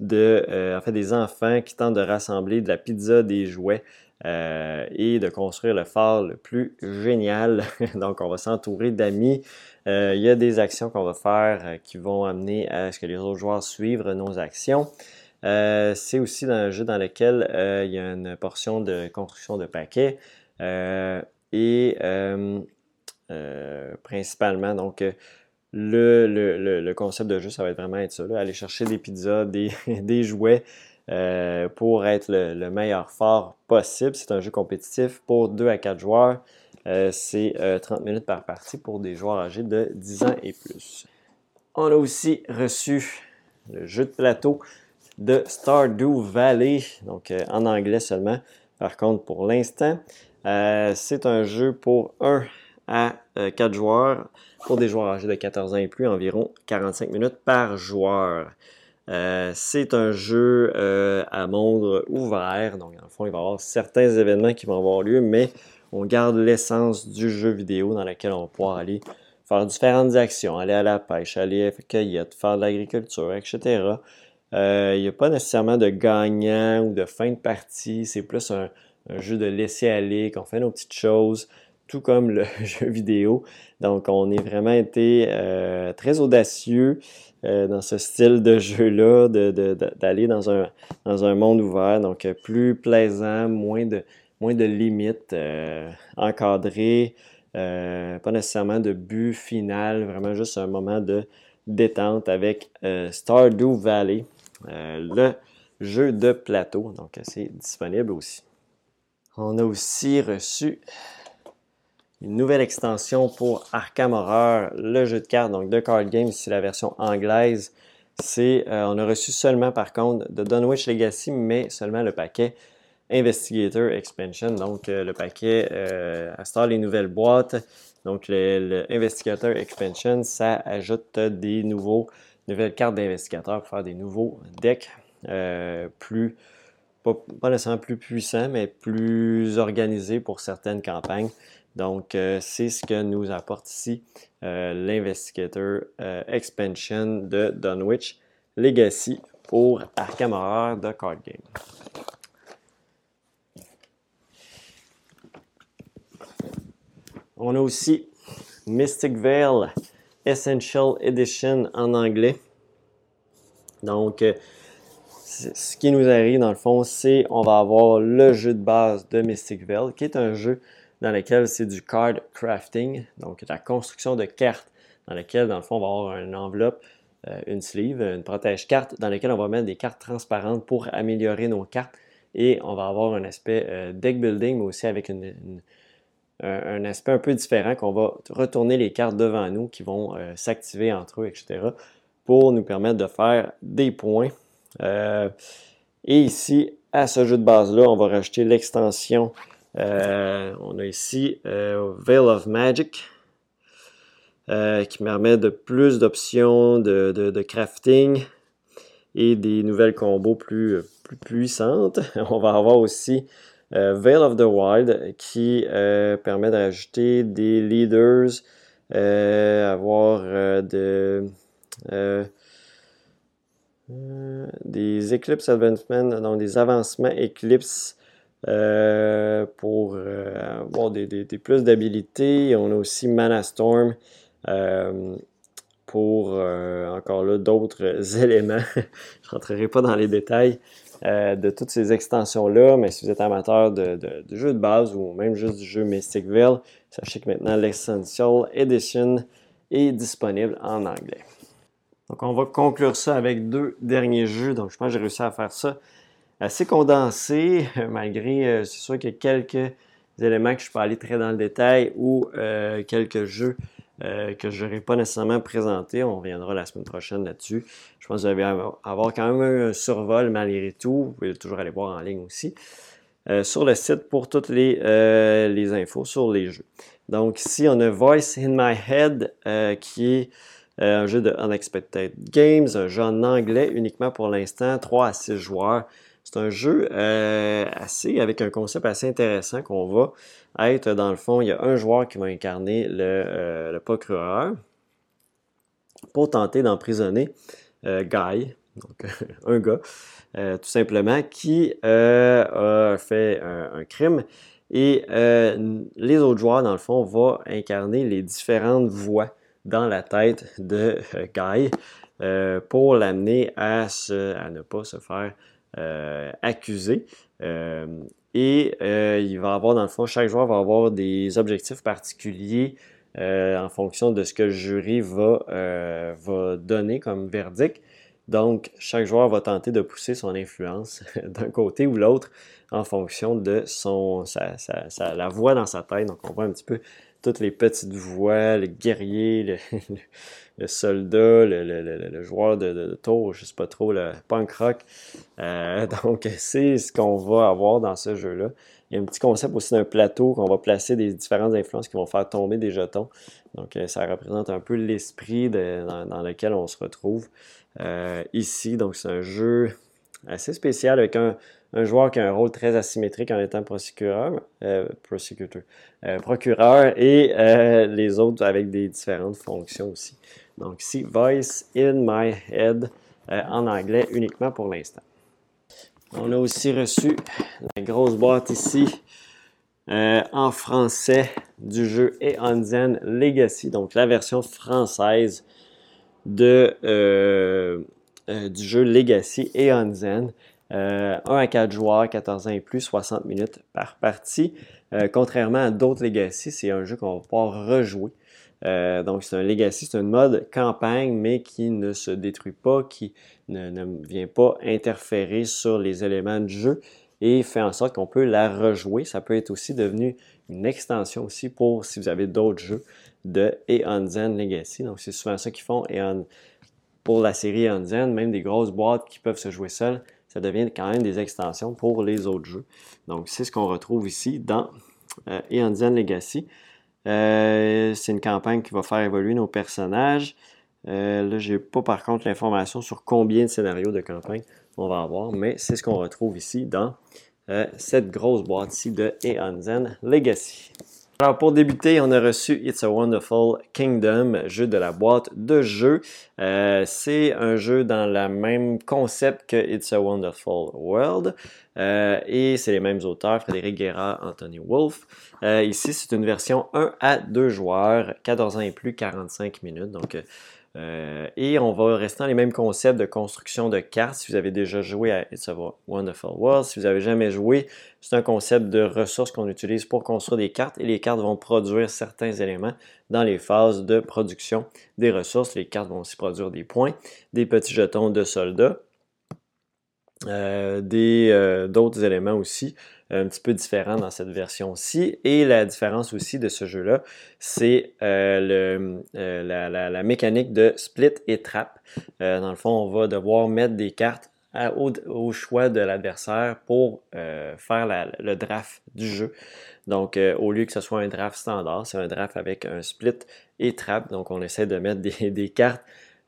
de, euh, en fait, des enfants qui tentent de rassembler de la pizza, des jouets et de construire le phare le plus génial. Donc, on va s'entourer d'amis. il y a des actions qu'on va faire qui vont amener à ce que les autres joueurs suivent nos actions. Euh, c'est aussi un jeu dans lequel euh, il y a une portion de construction de paquets euh, et principalement donc le, concept de jeu, ça va être vraiment être ça, aller chercher des pizzas, des, jouets pour être le, meilleur fort possible. C'est un jeu compétitif pour 2 à 4 joueurs. c'est 30 minutes par partie pour des joueurs âgés de 10 ans et plus. On a aussi reçu le jeu de plateau de Stardew Valley, donc euh, en anglais seulement. Par contre, pour l'instant, euh, c'est un jeu pour 1 à 4 euh, joueurs, pour des joueurs âgés de 14 ans et plus, environ 45 minutes par joueur. c'est un jeu à monde ouvert, donc dans le fond, il va y avoir certains événements qui vont avoir lieu, mais on garde l'essence du jeu vidéo dans lequel on va pouvoir aller faire différentes actions, aller à la pêche, aller à la cueillette, faire de l'agriculture, etc. Euh, il n'y a pas nécessairement de gagnant ou de fin de partie. C'est plus un, jeu de laisser aller, qu'on fait nos petites choses, tout comme le jeu vidéo. Donc, on est vraiment été euh, très audacieux euh, dans ce style de jeu-là, d'aller dans, un, dans un monde ouvert. Donc, plus plaisant, moins de, moins de limites, encadré. pas nécessairement de but final, vraiment juste un moment de détente avec Stardew Valley. Euh, le jeu de plateau. Donc, c'est disponible aussi. On a aussi reçu une nouvelle extension pour Arkham Horror, le jeu de cartes, donc de card game, c'est la version anglaise. Euh, on a reçu seulement par contre de Dunwich Legacy, mais seulement le paquet Investigator Expansion, donc euh, le paquet installe les nouvelles boîtes. Donc le, le, Investigator Expansion, ça ajoute des nouveaux nouvelles cartes d'investigateurs pour faire des nouveaux decks euh, plus, pas, nécessairement plus puissants, mais plus organisés pour certaines campagnes. Donc, euh, c'est ce que nous apporte ici euh, l'Investigator euh, Expansion de Dunwich Legacy pour Arkham Horror de Card Game. On a aussi Mystic Veil Essential Edition en anglais. Donc, ce qui nous arrive dans le fond, c'est on va avoir le jeu de base de Mystic Veil, qui est un jeu dans lequel c'est du card crafting, donc la construction de cartes, dans lequel, dans le fond, on va avoir une enveloppe, euh, une sleeve, une protège carte, dans laquelle on va mettre des cartes transparentes pour améliorer nos cartes. Et on va avoir un aspect euh, deck building, mais aussi avec un, aspect un peu différent qu'on va retourner les cartes devant nous qui vont euh, s'activer entre eux, etc. pour nous permettre de faire des points. et ici, à ce jeu de base-là, on va rajouter l'extension euh, on a ici euh, Veil of Magic euh, qui permet de plus d'options de, crafting et des nouvelles combos plus puissantes. On va avoir aussi Veil of the Wild qui permet d'ajouter des leaders, avoir de des Eclipse Advancement, donc des avancements Eclipse euh, pour euh, avoir des, plus d'habilité. On a aussi Mana Storm euh, pour encore là d'autres éléments. Je rentrerai pas dans les détails de toutes ces extensions-là, mais si vous êtes amateur de, de, jeux de base ou même juste du jeu Mystic Veil, sachez que maintenant l'Essential Edition est disponible en anglais. Donc on va conclure ça avec deux derniers jeux. Donc je pense que j'ai réussi à faire ça assez condensé, malgré, euh, c'est sûr qu'il y a quelques éléments que je peux aller très dans le détail ou euh, quelques jeux euh, que je n'aurai pas nécessairement présentés. On reviendra la semaine prochaine là-dessus. Je pense que vous allez avoir quand même un survol malgré tout. Vous pouvez toujours aller voir en ligne aussi. sur le site pour toutes les, les, infos sur les jeux. Donc ici, on a Voice in My Head qui est un jeu de Unexpected Games, un jeu en anglais uniquement pour l'instant, 3 à 6 joueurs. C'est un jeu euh, assez avec un concept assez intéressant qu'on va être dans le fond. Il y a un joueur qui va incarner le, euh, procureur pour tenter d'emprisonner euh, Guy, donc un gars, tout simplement, qui a fait un, crime. Et les autres joueurs, dans le fond, vont incarner les différentes voix dans la tête de Guy pour l'amener à, ne pas se faire euh, accusé. Euh, et euh, il va avoir, dans le fond, chaque joueur va avoir des objectifs particuliers en fonction de ce que le jury va, donner comme verdict. Donc, chaque joueur va tenter de pousser son influence d'un côté ou l'autre en fonction de son, la voix dans sa tête. Donc, on voit un petit peu toutes les petites voix, le guerrier, le, soldat, le, joueur de, tour, je sais pas trop, le punk rock. Euh, donc, c'est ce qu'on va avoir dans ce jeu-là. Il y a un petit concept aussi d'un plateau qu'on va placer des différentes influences qui vont faire tomber des jetons. Donc, euh, ça représente un peu l'esprit dans, lequel on se retrouve euh, ici. Donc, c'est un jeu assez spécial avec un, un joueur qui a un rôle très asymétrique en étant procureur, euh, euh procureur et euh, les autres avec des différentes fonctions aussi. Donc ici, Voice in my head en anglais uniquement pour l'instant. On a aussi reçu la grosse boîte ici en français du jeu Eonzen Legacy, donc la version française de, du jeu Legacy Eonzen. 1 euh, à 4 joueurs, 14 ans et plus, 60 minutes par partie. Euh, contrairement à d'autres Legacy, c'est un jeu qu'on va pouvoir rejouer. Euh, donc c'est un Legacy, c'est un mode campagne, mais qui ne se détruit pas, qui ne, vient pas interférer sur les éléments du jeu et fait en sorte qu'on peut la rejouer. Ça peut être aussi devenu une extension aussi pour si vous avez d'autres jeux de Eon Zen Legacy. Donc c'est souvent ça qu'ils font. Pour la série Eon Zen, même des grosses boîtes qui peuvent se jouer seules, ça devient quand même des extensions pour les autres jeux. Donc, c'est ce qu'on retrouve ici dans euh, Legacy. Euh, c'est une campagne qui va faire évoluer nos personnages. Euh, là, je n'ai pas par contre l'information sur combien de scénarios de campagne on va avoir, mais c'est ce qu'on retrouve ici dans euh, cette grosse boîte ici de Eon Legacy. Alors pour débuter, on a reçu It's a Wonderful Kingdom, jeu de la boîte de jeu. Euh, c'est un jeu dans le même concept que It's a Wonderful World. Euh, et c'est les mêmes auteurs, Frédéric Guerra, Anthony Wolf. Euh, ici, c'est une version 1 à 2 joueurs, 14 ans et plus, 45 minutes. Donc euh, et on va rester dans les mêmes concepts de construction de cartes. Si vous avez déjà joué à It's a Wonderful World, si vous n'avez jamais joué, c'est un concept de ressources qu'on utilise pour construire des cartes et les cartes vont produire certains éléments dans les phases de production des ressources. Les cartes vont aussi produire des points, des petits jetons de soldats, euh, euh, d'autres éléments aussi un petit peu différent dans cette version-ci. Et la différence aussi de ce jeu-là, c'est euh, euh, la, mécanique de split et trap. Euh, dans le fond, on va devoir mettre des cartes au, choix de l'adversaire pour faire le draft du jeu. Donc, au lieu que ce soit un draft standard, c'est un draft avec un split et trap. Donc, on essaie de mettre des, des cartes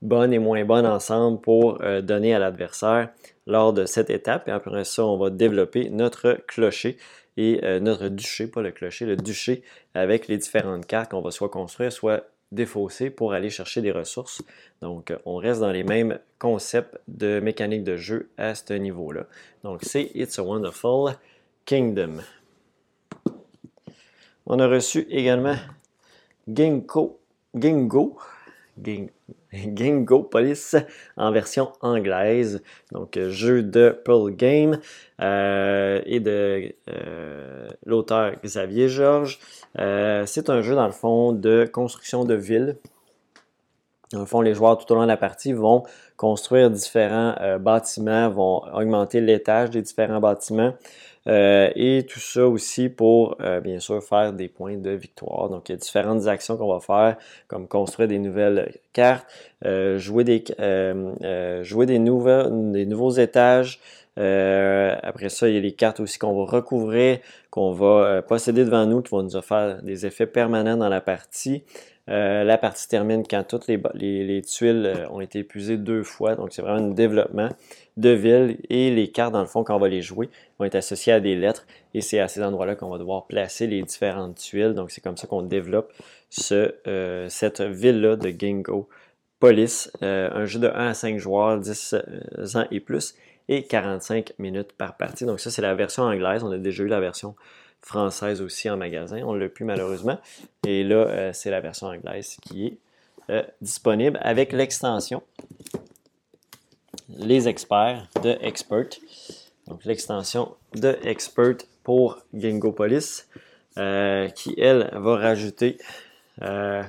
bonnes et moins bonnes ensemble pour donner à l'adversaire lors de cette étape. Et après ça, on va développer notre clocher et euh, notre duché, pas le clocher, le duché avec les différentes cartes qu'on va soit construire, soit défausser pour aller chercher des ressources. Donc, on reste dans les mêmes concepts de mécanique de jeu à ce niveau-là. Donc, c'est It's a Wonderful Kingdom. On a reçu également Ginkgo, Gingo Police en version anglaise. Donc, euh, jeu de Pearl Game euh, et de euh, l'auteur Xavier Georges. c'est un jeu, dans le fond, de construction de ville. Dans le fond, les joueurs tout au long de la partie vont construire différents bâtiments, vont augmenter l'étage des différents bâtiments. Euh, et tout ça aussi pour, euh, bien sûr, faire des points de victoire. Donc, il y a différentes actions qu'on va faire, comme construire des nouvelles cartes, euh, jouer, des, jouer des, des nouveaux étages. après ça, il y a les cartes aussi qu'on va recouvrir, qu'on va posséder devant nous, qui vont nous faire des effets permanents dans la partie. la partie termine quand toutes les, les tuiles ont été épuisées deux fois. Donc, c'est vraiment un développement de ville et les cartes, dans le fond, quand on va les jouer, vont être associées à des lettres et c'est à ces endroits-là qu'on va devoir placer les différentes tuiles. Donc, c'est comme ça qu'on développe ce, euh, cette ville-là de Gingo Police. Euh, un jeu de 1 à 5 joueurs, 10 euh, ans et plus et 45 minutes par partie. Donc, ça, c'est la version anglaise. On a déjà eu la version française aussi en magasin. On ne l'a plus malheureusement. Et là, c'est la version anglaise qui est disponible avec l'extension les experts de Expert. Donc l'extension de Expert pour Gingopolis, euh, qui elle va rajouter euh,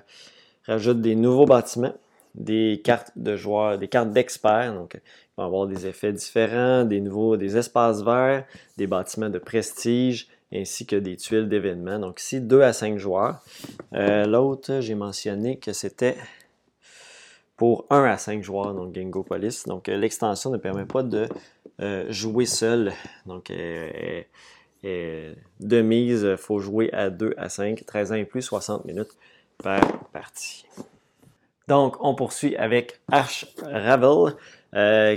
rajoute des nouveaux bâtiments, des cartes de joueurs, des cartes d'experts. Donc, il va avoir des effets différents, des nouveaux, des espaces verts, des bâtiments de prestige, ainsi que des tuiles d'événements. Donc ici, 2 à 5 joueurs. Euh, l'autre, j'ai mentionné que c'était pour 1 à 5 joueurs, donc Gengo Police. Donc euh, l'extension ne permet pas de euh, jouer seul. Donc euh, de mise, il faut jouer à 2 à 5, 13 ans et plus, 60 minutes par partie. Donc on poursuit avec Arch Ravel,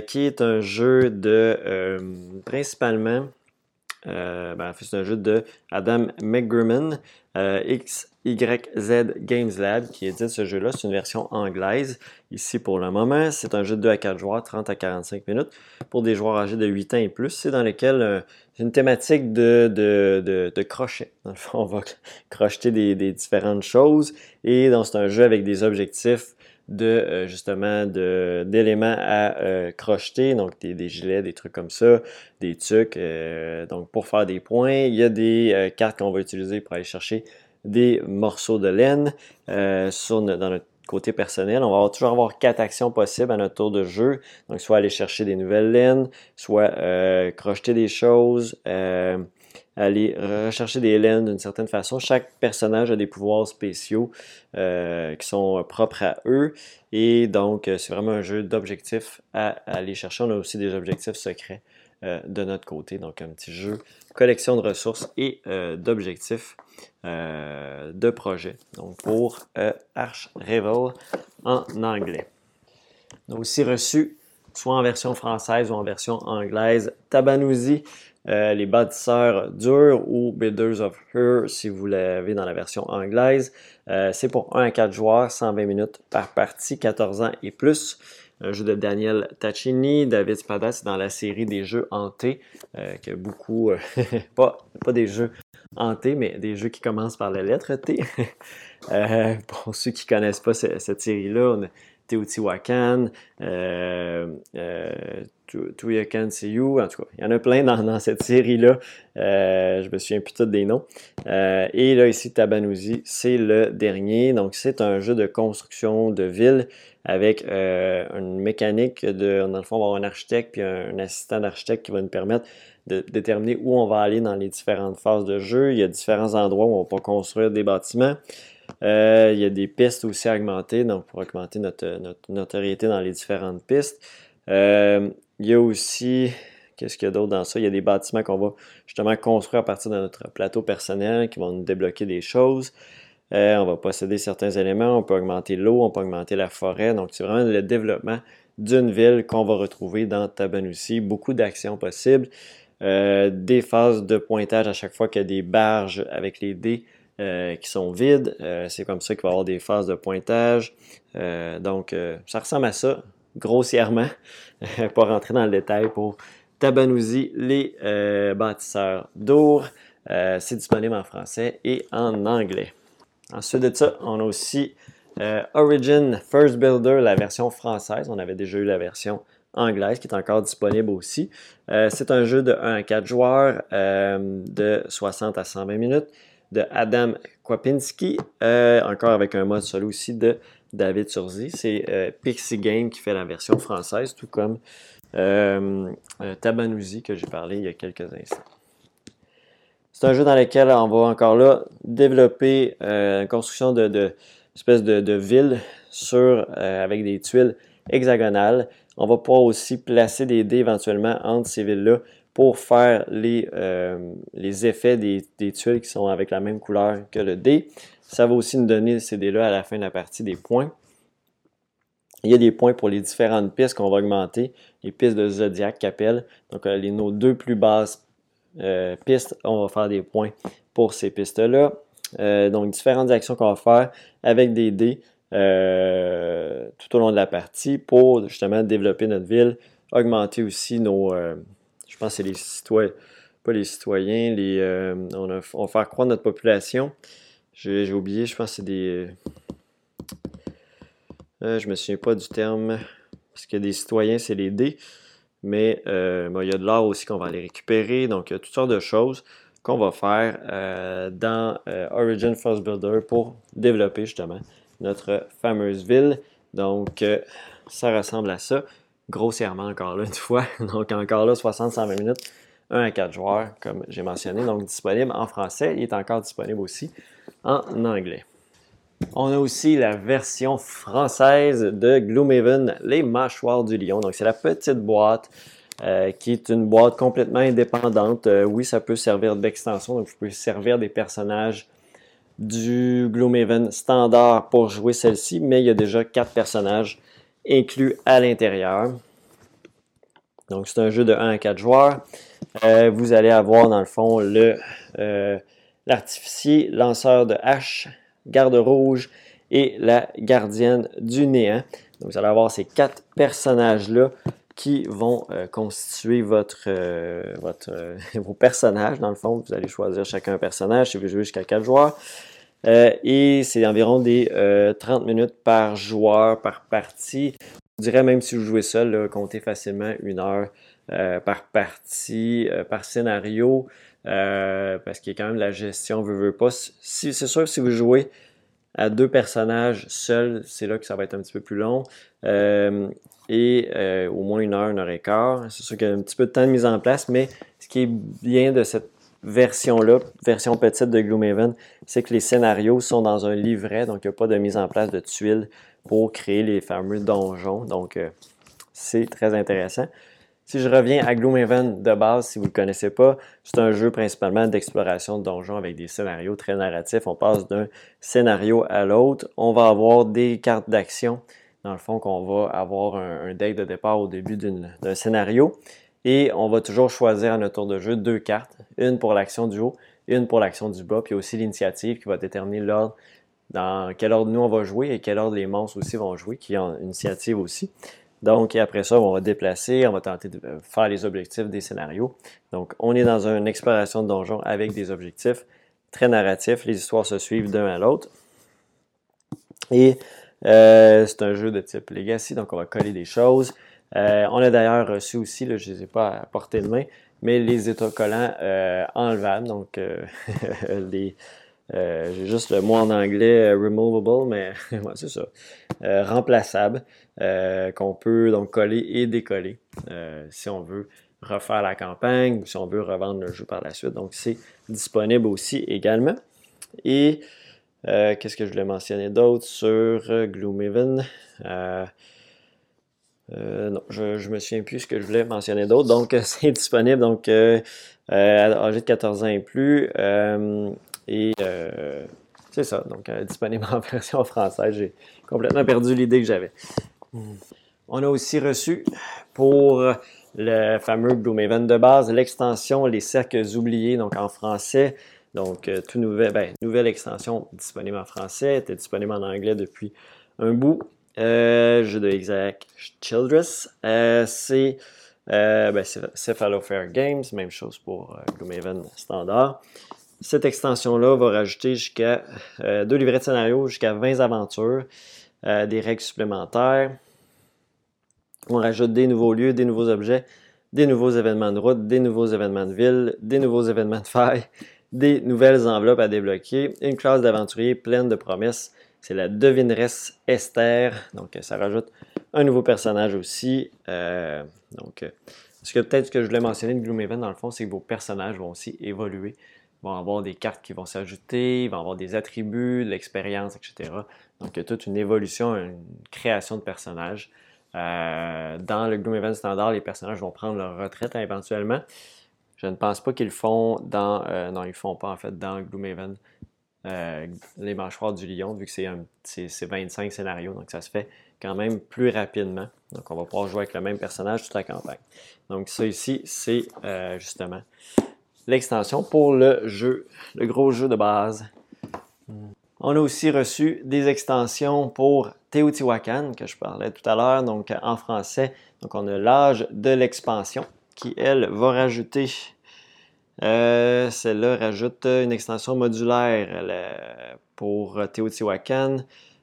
qui est un jeu de principalement ben, c'est un jeu de Adam McGurman, XYZ Games Lab qui édite ce jeu-là. C'est une version anglaise ici pour le moment. C'est un jeu de 2 à 4 joueurs, 30 à 45 minutes pour des joueurs âgés de 8 ans et plus. C'est dans lequel euh, c'est une thématique de, de, de, crochet. Dans le fond, on va crocheter des, différentes choses et c'est un jeu avec des objectifs de euh, justement d'éléments à euh, crocheter, donc des, des, gilets, des trucs comme ça, des tucs, donc pour faire des points. Il y a des cartes qu'on va utiliser pour aller chercher des morceaux de laine sur, dans notre côté personnel, on va toujours avoir quatre actions possibles à notre tour de jeu. Donc, soit aller chercher des nouvelles laines, soit euh, crocheter des choses, euh, aller rechercher des laines d'une certaine façon. Chaque personnage a des pouvoirs spéciaux euh, qui sont propres à eux. Et donc, c'est vraiment un jeu d'objectifs à, aller chercher. On a aussi des objectifs secrets de notre côté. Donc, un petit jeu collection de ressources et d'objectifs euh, de projet. Donc pour euh, Arch Revel en anglais. On a aussi reçu, soit en version française ou en version anglaise, Tabanouzi, les bâtisseurs durs ou Builders of Her si vous l'avez dans la version anglaise. c'est pour 1 à 4 joueurs, 120 minutes par partie, 14 ans et plus un jeu de Daniel Taccini, David Spadas dans la série des jeux hantés, euh, que beaucoup, euh, pas, des jeux hantés, mais des jeux qui commencent par la lettre T. euh, pour ceux qui ne connaissent pas cette, série-là, Teotihuacan, euh, euh, en tout cas, il y en a plein dans, cette série-là. Euh, je me souviens plus des noms. Euh, et là, ici, Tabanouzi, c'est le dernier. Donc, c'est un jeu de construction de ville avec euh, une mécanique de, dans le fond, on va avoir un architecte puis un, assistant d'architecte qui va nous permettre de déterminer où on va aller dans les différentes phases de jeu. Il y a différents endroits où on va construire des bâtiments. Euh, il y a des pistes aussi à augmenter, donc pour augmenter notre, notoriété dans les différentes pistes. Euh, il y a aussi, qu'est-ce qu'il y a d'autre dans ça? Il y a des bâtiments qu'on va justement construire à partir de notre plateau personnel qui vont nous débloquer des choses. Euh, on va posséder certains éléments, on peut augmenter l'eau, on peut augmenter la forêt. Donc, c'est vraiment le développement d'une ville qu'on va retrouver dans Tabanousi. Beaucoup d'actions possibles. Des phases de pointage à chaque fois qu'il y a des barges avec les dés euh, qui sont vides. c'est comme ça qu'il va y avoir des phases de pointage. donc, ça ressemble à ça, grossièrement, pour rentrer dans le détail pour Tabanousi, les bâtisseurs d'Our. c'est disponible en français et en anglais. Ensuite de ça, on a aussi euh, Origin First Builder, la version française. On avait déjà eu la version anglaise qui est encore disponible aussi. Euh, c'est un jeu de 1 à 4 joueurs euh, de 60 à 120 minutes de Adam Kwapinski, encore avec un mode solo aussi de David Surzi. C'est Pixie Game qui fait la version française, tout comme Tabanouzi que j'ai parlé il y a quelques instants. C'est un jeu dans lequel on va encore là développer euh, une construction de, de espèce de, ville sur, euh, avec des tuiles hexagonales. On va pouvoir aussi placer des dés éventuellement entre ces villes-là pour faire les, euh, les effets des, des, tuiles qui sont avec la même couleur que le dé. Ça va aussi nous donner ces dés-là à la fin de la partie des points. Il y a des points pour les différentes pistes qu'on va augmenter, les pistes de Zodiac qu'appelle. Donc, les, nos deux plus basses euh, pistes, on va faire des points pour ces pistes-là. Euh, donc, différentes actions qu'on va faire avec des dés euh, tout au long de la partie pour justement développer notre ville, augmenter aussi nos. Je pense que c'est les citoyens, pas les citoyens, les, on, va faire croître notre population. J'ai oublié, je pense que c'est des. je me souviens pas du terme. Parce que des citoyens, c'est les dés. Mais euh, il y a de l'or aussi qu'on va aller récupérer. Donc, il y a toutes sortes de choses qu'on va faire euh, dans euh, Origin First Builder pour développer justement notre fameuse ville. Donc, ça ressemble à ça. Grossièrement, encore là, une fois. Donc, encore là, 60-120 minutes, 1 à 4 joueurs, comme j'ai mentionné. Donc, disponible en français. Il est encore disponible aussi en anglais. On a aussi la version française de Gloomhaven, les mâchoires du lion. Donc, c'est la petite boîte euh, qui est une boîte complètement indépendante. Euh, oui, ça peut servir d'extension, donc vous pouvez servir des personnages du Gloomhaven standard pour jouer celle-ci, mais il y a déjà quatre personnages inclus à l'intérieur. Donc, c'est un jeu de 1 à 4 joueurs. Euh, vous allez avoir, dans le fond, le l'artificier, lanceur de hache, garde rouge et la gardienne du néant. Donc, vous allez avoir ces quatre personnages-là qui vont euh, constituer votre, euh, votre euh, vos personnages. Dans le fond, vous allez choisir chacun un personnage si vous jouez jusqu'à quatre joueurs. Et c'est environ des 30 minutes par joueur, par partie. Je dirais même si vous jouez seul, comptez facilement une heure par partie, par scénario. Euh, parce qu'il y a quand même la gestion, veut, veut pas. C'est sûr que si vous jouez à deux personnages seuls, c'est là que ça va être un petit peu plus long. Euh, et euh, au moins une heure, une heure et quart. C'est sûr qu'il y a un petit peu de temps de mise en place, mais ce qui est bien de cette version-là, version petite de Gloomhaven, c'est que les scénarios sont dans un livret, donc il n'y a pas de mise en place de tuiles pour créer les fameux donjons. Donc, c'est très intéressant. Si je reviens à Gloomhaven de base, si vous ne le connaissez pas, c'est un jeu principalement d'exploration de donjons avec des scénarios très narratifs. On passe d'un scénario à l'autre. On va avoir des cartes d'action, dans le fond, qu'on va avoir un, deck de départ au début d'un scénario. Et on va toujours choisir à notre tour de jeu deux cartes, une pour l'action du haut, une pour l'action du bas, puis aussi l'initiative qui va déterminer l'ordre, dans quel ordre nous on va jouer et quel ordre les monstres aussi vont jouer, qui ont une initiative aussi. Donc, après ça, on va déplacer, on va tenter de faire les objectifs des scénarios. Donc, on est dans une exploration de donjon avec des objectifs très narratifs. Les histoires se suivent d'un à l'autre. Et euh, c'est un jeu de type Legacy, donc on va coller des choses. Euh, on a d'ailleurs reçu aussi, là, je ne les ai pas à portée de main, mais les états collants euh, enlevables, donc les, j'ai juste le mot en anglais removable, mais c'est ça. remplaçable, qu'on peut donc coller et décoller si on veut refaire la campagne ou si on veut revendre le jeu par la suite. Donc c'est disponible aussi également. Et euh, qu'est-ce que je voulais mentionner d'autre sur euh, Gloomhaven? Euh, non, je ne me souviens plus ce que je voulais mentionner d'autre. Donc, c'est disponible donc, à âgé de 14 ans et plus. et c'est ça, donc disponible en version française. J'ai complètement perdu l'idée que j'avais. On a aussi reçu pour le fameux Gloomhaven de base l'extension Les Cercles Oubliés, donc en français. Donc, euh, tout nouvel, ben, nouvelle extension disponible en français, était disponible en anglais depuis un bout. Euh, jeu de Isaac Childress. Euh, c'est euh, ben, Fair Games, même chose pour euh, Gloomhaven standard. Cette extension-là va rajouter jusqu'à deux livrets de scénario, jusqu'à 20 aventures, des règles supplémentaires. On rajoute des nouveaux lieux, des nouveaux objets, des nouveaux événements de route, des nouveaux événements de ville, des nouveaux événements de faille, des nouvelles enveloppes à débloquer, une classe d'aventurier pleine de promesses. C'est la devineresse Esther. Donc, ça rajoute un nouveau personnage aussi. Euh, donc, euh, ce que peut-être que je voulais mentionner de Gloomhaven, dans le fond, c'est que vos personnages vont aussi évoluer. Ils vont avoir des cartes qui vont s'ajouter, ils vont avoir des attributs, de l'expérience, etc. Donc, il y a toute une évolution, une création de personnages. Euh, dans le Gloomhaven standard, les personnages vont prendre leur retraite éventuellement. Je ne pense pas qu'ils le font dans. Euh, non, ils ne font pas en fait dans Gloomhaven. Euh, les mâchoires du lion, vu que c'est 25 scénarios, donc ça se fait quand même plus rapidement. Donc on va pouvoir jouer avec le même personnage toute la campagne. Donc ça ici, c'est euh, justement l'extension pour le jeu, le gros jeu de base. On a aussi reçu des extensions pour Teotihuacan, que je parlais tout à l'heure, donc en français. Donc on a l'âge de l'expansion qui, elle, va rajouter. Euh, celle-là rajoute une extension modulaire pour Teotihuacan.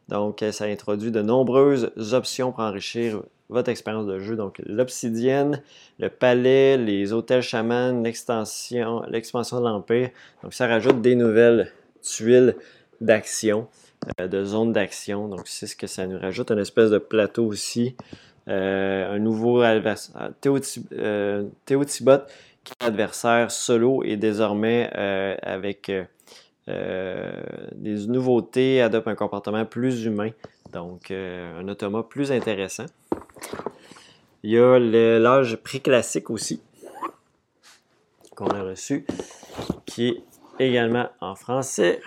Donc, ça introduit de nombreuses options pour enrichir votre expérience de jeu. Donc, l'obsidienne, le palais, les hôtels chamans, l'extension, l'expansion de l'Empire. Donc, ça rajoute des nouvelles tuiles d'action, euh, de zones d'action. Donc, c'est ce que ça nous rajoute. Un espèce de plateau aussi. Euh, un nouveau adversaire, Théo, euh, adversaire solo et désormais euh, avec des nouveautés, adopte un comportement plus humain, donc un automa plus intéressant. Il y a l'âge pré-classique aussi, qu'on a reçu, qui est également en français.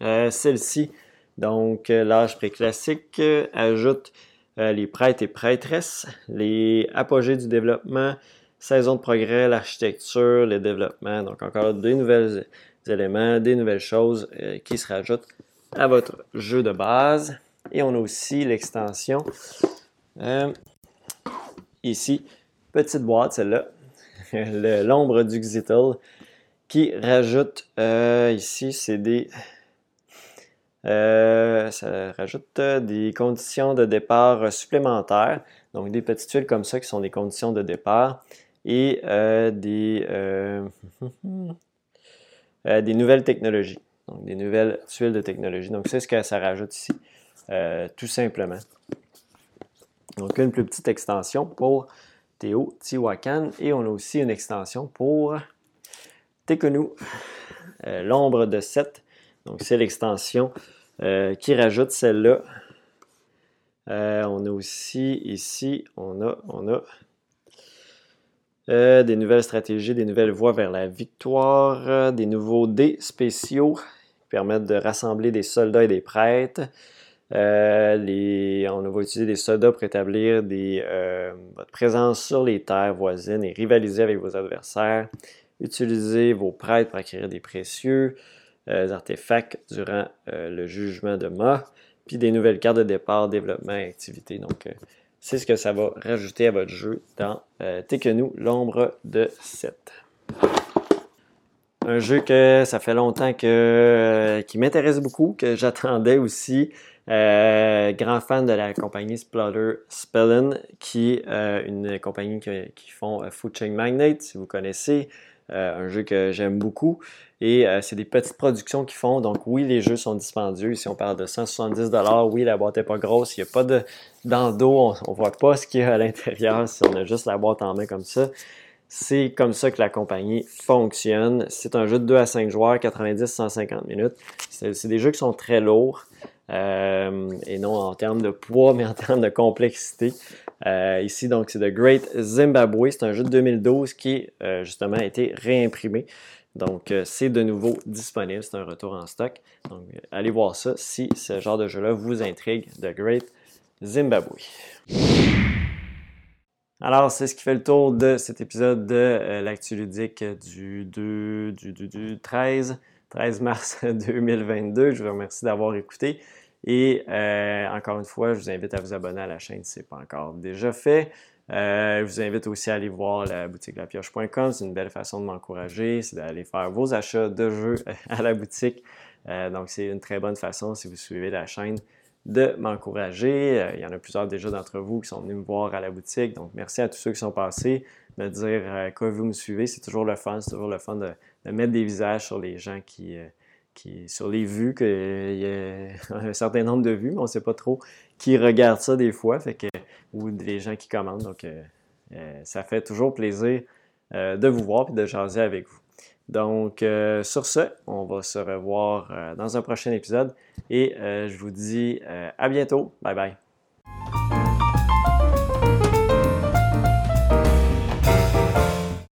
Celle-ci, donc l'âge pré-classique, ajoute euh, les prêtres et prêtresses, les apogées du développement, saison de progrès, l'architecture, le développement. Donc encore des nouveaux éléments, des nouvelles choses euh, qui se rajoutent à votre jeu de base. Et on a aussi l'extension. Euh, ici, petite boîte, celle-là. L'ombre du Xital qui rajoute ici, c'est des euh, ça rajoute euh, des conditions de départ supplémentaires, donc des petites tuiles comme ça qui sont des conditions de départ et euh, des, des nouvelles technologies, donc des nouvelles tuiles de technologie. Donc c'est ce que ça rajoute ici, tout simplement. Donc une plus petite extension pour Théo Tiwakan et on a aussi une extension pour Tekonu, l'ombre de 7 donc, c'est l'extension euh, qui rajoute celle-là. Euh, on a aussi ici, on a, on a euh, des nouvelles stratégies, des nouvelles voies vers la victoire, des nouveaux dés spéciaux qui permettent de rassembler des soldats et des prêtres, les, on va utiliser des sodas pour établir votre présence sur les terres voisines et rivaliser avec vos adversaires. Utilisez vos prêtres pour acquérir des précieux artefacts durant le jugement de Ma, puis des nouvelles cartes de départ, développement et activité. Donc, c'est ce que ça va rajouter à votre jeu dans euh, l'ombre de 7. Un jeu que ça fait longtemps que, euh, qui m'intéresse beaucoup, que j'attendais aussi. Euh, grand fan de la compagnie Splotter Spellen, qui est euh, une compagnie qui, font Food Chain Magnate, si vous connaissez. Un jeu que j'aime beaucoup. Et c'est des petites productions qu'ils font. Donc oui, les jeux sont dispendieux. Ici, on parle de 170 Oui, la boîte n'est pas grosse. Il n'y a pas de... Dans le dos, on ne voit pas ce qu'il y a à l'intérieur si on a juste la boîte en main comme ça. C'est comme ça que la compagnie fonctionne. C'est un jeu de 2 à 5 joueurs, 90-150 minutes. C'est des jeux qui sont très lourds. Euh, et non en termes de poids, mais en termes de complexité. Euh, ici, donc, c'est The Great Zimbabwe. C'est un jeu de 2012 qui, euh, justement, a été réimprimé. Donc, c'est de nouveau disponible. C'est un retour en stock. Donc, allez voir ça si ce genre de jeu-là vous intrigue. The Great Zimbabwe. Alors, c'est ce qui fait le tour de cet épisode de l'actu ludique du, du, 13, 13 mars 2022. Je vous remercie d'avoir écouté. Et euh, encore une fois, je vous invite à vous abonner à la chaîne si ce n'est pas encore déjà fait. Euh, je vous invite aussi à aller voir la boutique lapioche.com. C'est une belle façon de m'encourager. C'est d'aller faire vos achats de jeux à la boutique. donc, c'est une très bonne façon si vous suivez la chaîne de m'encourager. Euh, il y en a plusieurs déjà d'entre vous qui sont venus me voir à la boutique. Donc, merci à tous ceux qui sont passés, de me dire euh, quoi vous me suivez. C'est toujours le fun. C'est toujours le fun de, mettre des visages sur les gens qui, euh, qui sur les vues, qu'il y a un certain nombre de vues, mais on ne sait pas trop qui regarde ça des fois, fait que, ou des gens qui commandent. Donc, ça fait toujours plaisir de vous voir et de jaser avec vous. Donc, euh, sur ce, on va se revoir euh, dans un prochain épisode et euh, je vous dis à bientôt. Bye bye.